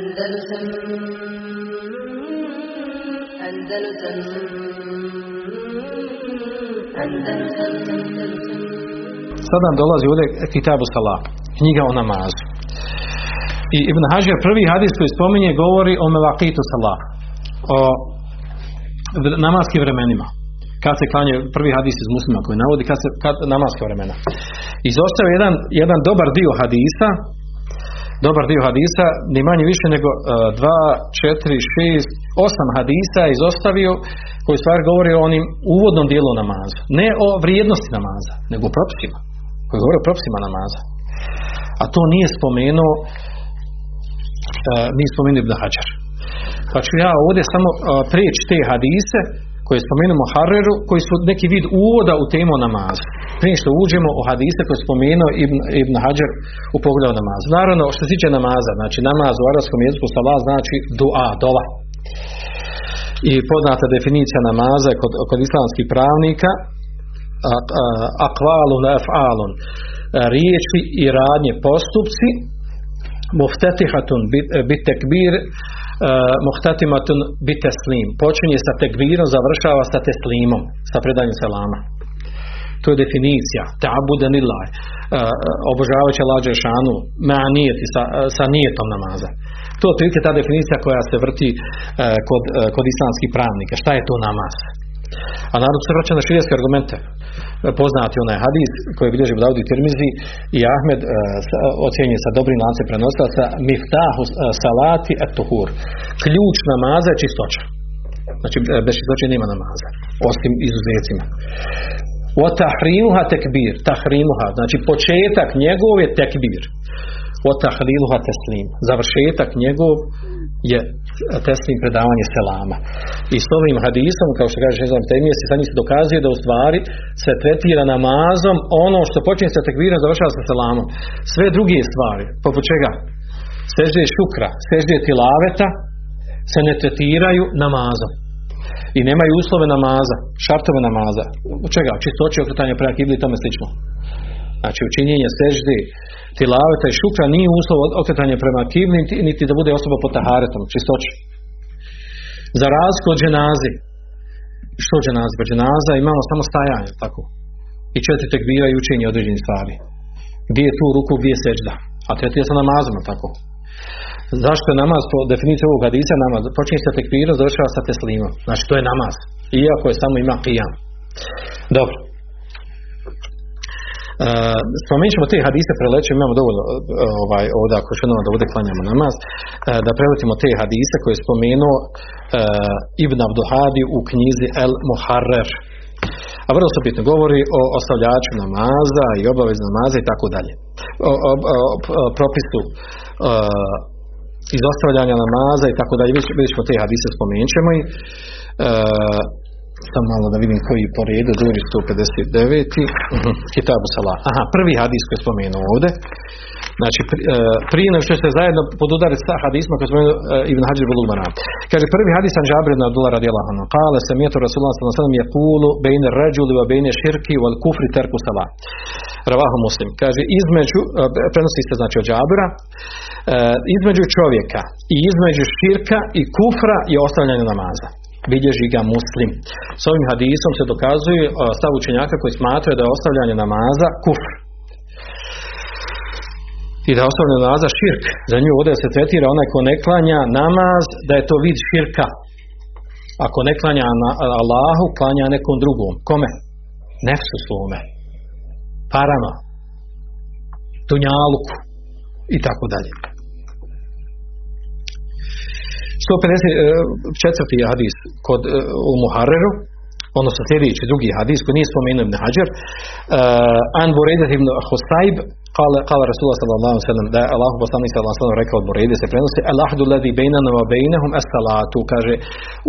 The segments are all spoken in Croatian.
Andalusam Sad nam dolazi ovdje Kitabu Salah, knjiga o namazu. I Ibn Hajar prvi hadis koji spominje govori o Melakitu Salah, o namaskim vremenima. Kad se klanje, prvi hadis iz muslima koji navodi kad se, kad, namaska vremena. Izostavio jedan, jedan dobar dio hadisa, dobar dio hadisa, ni manje više nego uh, dva, četiri, šest, osam hadisa je izostavio koji u stvari govori o onim uvodnom dijelu namaza. Ne o vrijednosti namaza, nego o propisima. Koji govori o propisima namaza. A to nije spomenuo uh, nije spomenuo Ibn Hajar. Pa ću ja ovdje samo uh, prijeći te hadise koje spomenemo Harreru, koji su neki vid uvoda u temu namaza. Prije što uđemo u hadise koje je spomenuo Ibn, Ibn Hajar u pogledu namaza. Naravno, što se tiče namaza, znači namaz u arabskom jeziku salah znači dua, dova. I poznata definicija namaza je kod, kod islamskih pravnika akvalun af'alun riječi i radnje postupci muftetihatun bit tekbir muhtatimatun bit teslim. Počinje sa tekbirom završava sa teslimom sa predanjem selama. To je definicija. Ta'bude lillah obožavajuća lađe šanu ma nijeti sa, sa nijetom namaza. To je ta definicija koja se vrti kod, kod islamskih pravnika. Šta je to namaz a narod se vraća na širijeske argumente. Poznati onaj hadis koji bilježi Davudi Tirmizi i Ahmed uh, ocjenjen sa dobrim lancem prenosilaca miftahu uh, salati et tuhur. Ključ namaza je čistoća. Znači bez čistoće nema namaza osim izuzecima. Wa tahrimuha tekbir. Tahrimuha znači početak njegov je tekbir. Wa tahliluha teslim. Završetak njegov je teslim predavanje selama. I s ovim hadisom, kao što kaže Šezam Temije, se sa njih se dokazuje da u stvari se tretira namazom ono što počinje sa tekbirom završava sa selamom. Sve druge stvari, poput čega? Sežde šukra, sežde tilaveta se ne tretiraju namazom. I nemaju uslove namaza, šartove namaza. Čega? Čistoće okretanja prema kibli i tome slično. Znači učinjenje sežde tilaveta i šukra nije uslov okretanja prema kibli niti da bude osoba pod taharetom, čistoće. Za razliku od dženazi. Što dženazi? Kod dženaza imamo samo stajanje, tako. I četiri tekbira i učenje određenih stvari. Gdje je tu ruku, gdje je sežda. A tretira se namazom, tako. Zašto je namaz po definiciji ovog hadisa namaz? Počinje sa tekbirom, završava sa teslimom. Znači to je namaz. Iako je samo ima qiyam. Dobro. Uh, spomenut ćemo te hadise prelećemo, imamo dovoljno uh, ovaj, ovdje ako što da ovdje klanjamo namaz, uh, da preletimo te hadise koje je spomenuo Ibn Abduhadi u knjizi El Muharrer. A vrlo se bitno govori o ostavljaču namaza i obavezi namaza i tako dalje. O, o, o, propisu izostavljanja namaza i tako dalje. Vidjet ćemo te hadise, spomenut ćemo i sam malo da vidim koji po redu dođe 159. Kitabu Salah. Aha, prvi hadis koji je spomenuo ovdje. Znači, prije nego što se zajedno podudariti sa hadisma koji je spomenuo Ibn Hađir Bulul Maram. Kaže, prvi hadis an Džabir ibn Abdullah radijallahu anhu. Kale se mjetu Rasulullah alejhi ve sellem yaqulu bejne ređuli wa bejne širki wal kufri terku salah. Ravahu Muslim. Kaže, između, prenosi se znači od Džabira, između čovjeka i između širka i kufra je ostavljanje namaza bilježi ga muslim. S ovim hadisom se dokazuje stav učenjaka koji smatraju da je ostavljanje namaza kufr. I da je ostavljanje namaza širk. Za nju ovdje se tretira onaj ko ne klanja namaz da je to vid širka. Ako ne klanja Allahu, klanja nekom drugom. Kome? Nefsu svome. Parama. Dunjaluku. I tako dalje. 154. hadis kod uh, u Muharreru, odnosno sljedeći drugi hadis koji nije spomenuo Ibn Hajar, uh, an Buredet ibn Husayb, kala, kala Rasulullah sallallahu alaihi sallam, da je Allah poslanik sallallahu sallam rekao od Burede se prenosi, al ahdu ladhi bejnana wa bejnahum as salatu, kaže,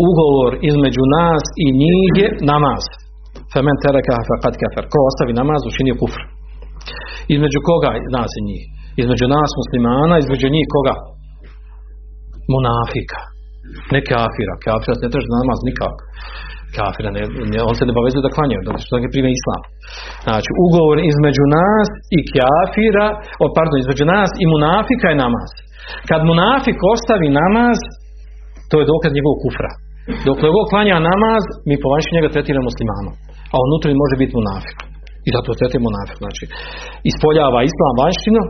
ugovor između nas i njih je namaz. Femen tereka faqad kafar. Ko ostavi namaz, učinio kufr. Između koga nas i njih? Između nas muslimana, između njih koga? Munafika, ne kafira. Kafira se ne traži namaz nikak. Kafira, ne, ne, on se ne bavezuje da klanjaju, da što ne prime islam. Znači, ugovor između nas i kafira, o, pardon, između nas i munafika je namaz. Kad munafik ostavi namaz, to je dokaz njegovog kufra. Dok god klanja namaz, mi po vanjši njega tretiramo muslimanom. A unutra može biti munafik. I zato tretiramo munafik. Znači, ispoljava islam vanjštinu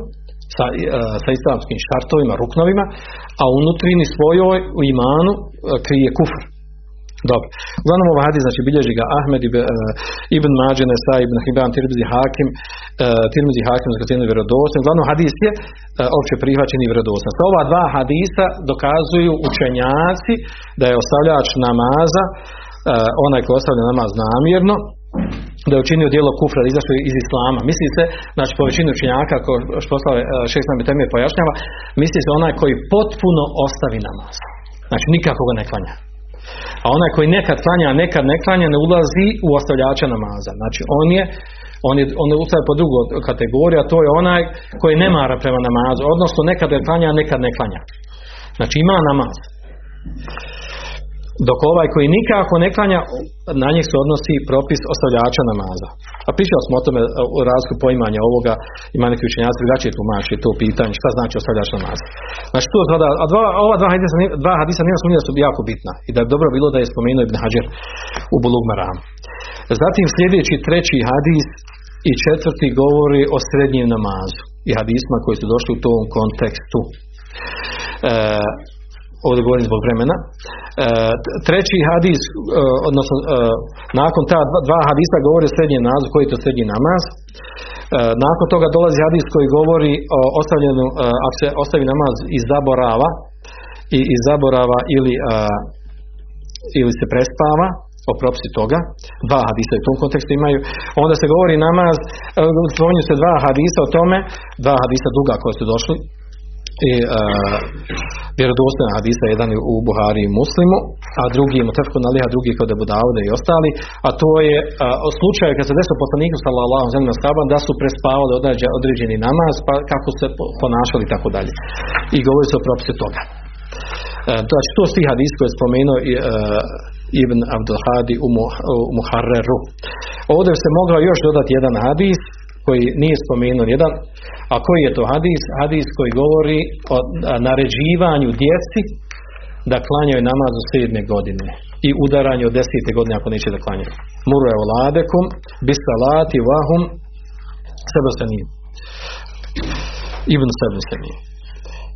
sa, e, sa islamskim šartovima, ruknovima, a unutrini svojoj u imanu e, krije kufr. Dobro. Uglavnom ovaj hadis, znači bilježi ga Ahmed ibn, uh, ibn Mađe, Nesa, ibn Hibban, Tirmizi Hakim, uh, Tirmizi Hakim, znači vjerodostan. Uglavnom hadis je opće prihvaćen i. Sa ova dva hadisa dokazuju učenjaci da je ostavljač namaza, onaj ko ostavlja namaz namjerno, da je učinio dijelo kufra, izašao iz islama. Misli se, znači po većini učenjaka, ko što ostale šest nam pojašnjava, misli se onaj koji potpuno ostavi namaz. Znači nikako ga ne klanja. A onaj koji nekad klanja, a nekad ne klanja, ne ulazi u ostavljača namaza. Znači on je, on je, on je po drugu kategoriju, a to je onaj koji ne mara prema namazu. Odnosno nekad je klanja, a nekad ne klanja. Znači ima namaz. Dok ovaj koji nikako ne klanja, na njih se odnosi propis ostavljača namaza. A pričali smo o tome u razliku poimanja ovoga, ima neki učenjaci drugačije tumači to pitanje, šta znači ostavljač namaza. Znači tu a dva, ova dva hadisa, dva hadisa sumnje da su jako bitna i da je dobro bilo da je spomenuo Ibn Hajar u Bulug Maram. Zatim sljedeći treći hadis i četvrti govori o srednjem namazu i hadisma koji su došli u tom kontekstu. E, ovdje govorim zbog vremena. E, treći hadis, e, odnosno e, nakon ta dva, hadisa govori o srednjem namazu, koji je to srednji namaz. nakon toga dolazi hadis koji govori o ostavljanju, ako se ostavi namaz iz zaborava, i iz zaborava ili, ili se prespava, o propisi toga, dva hadisa u tom kontekstu imaju, onda se govori namaz, spominju se dva hadisa o tome, dva hadisa duga koje su došli, i uh, vjerodostojna hadisa, jedan je u Buhari i Muslimu, a drugi je Mutafku Naliha, drugi kod Abu Dauda i ostali, a to je uh, slučaj kad se desilo poslaniku sallallahu alejhi ve da su prespavali određeni namaz, pa kako se ponašali i tako dalje. I govori se o propise toga. Uh, znači, to su ti hadis koje je spomenuo uh, Ibn Abdul Hadi u, Muharreru. Ovdje se mogao još dodati jedan hadis koji nije spomenuo jedan, a koji je to hadis? Hadis koji govori o naređivanju djeci da klanjaju namaz u sedme godine i udaranju od desete godine ako neće da klanjaju. Muru je oladekum, bisalati vahum, sebasanim. Ibn sebasanim.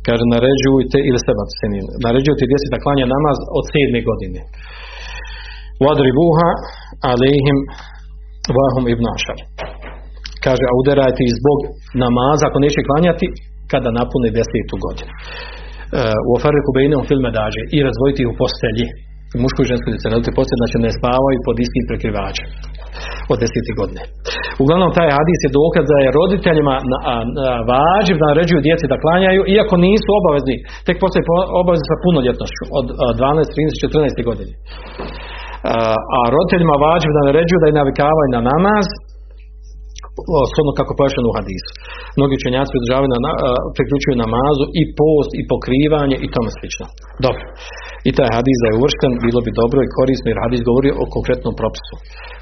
Kaže, naređujte, ili sebasanim, naređujte djeci da klanja namaz od sedme godine. Vadribuha alejhim vahum ibn Ašar kaže, a udarajte ih zbog namaza, ako neće klanjati, kada napune desetu godinu. E, u oferriku bejnom filme daže i razvojiti u postelji. U mušku i žensku djece, radite postelji, znači ne spavaju pod istim prekrivačem od deseti godine. Uglavnom taj hadis je dokaz da je roditeljima na, na, važiv da naređuju djeci da klanjaju, iako nisu obavezni, tek postoje obavezni sa punoljetnošću od 12, 13, 14 godine. A roditeljima važiv da naređuju da je navikavaju na namaz, shodno kako pojašnjeno u hadisu. Mnogi učenjaci pridržavaju na, priključuju namazu i post i pokrivanje i tome slično. Dobro. I taj hadis da je uvršten, bilo bi dobro i korisno jer hadis govori o konkretnom propisu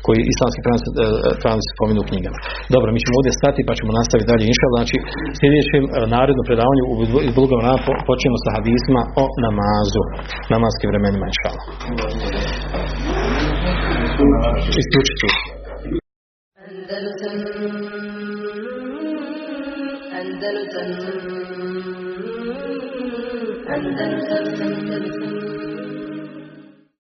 koji islamski pravnici e, spominu u knjigama. Dobro, mi ćemo ovdje stati pa ćemo nastaviti dalje inšal. Znači, sljedećem e, narednom predavanju u drugom rana počnemo sa hadisma o namazu, namatskim vremenima inšal. Isključiti.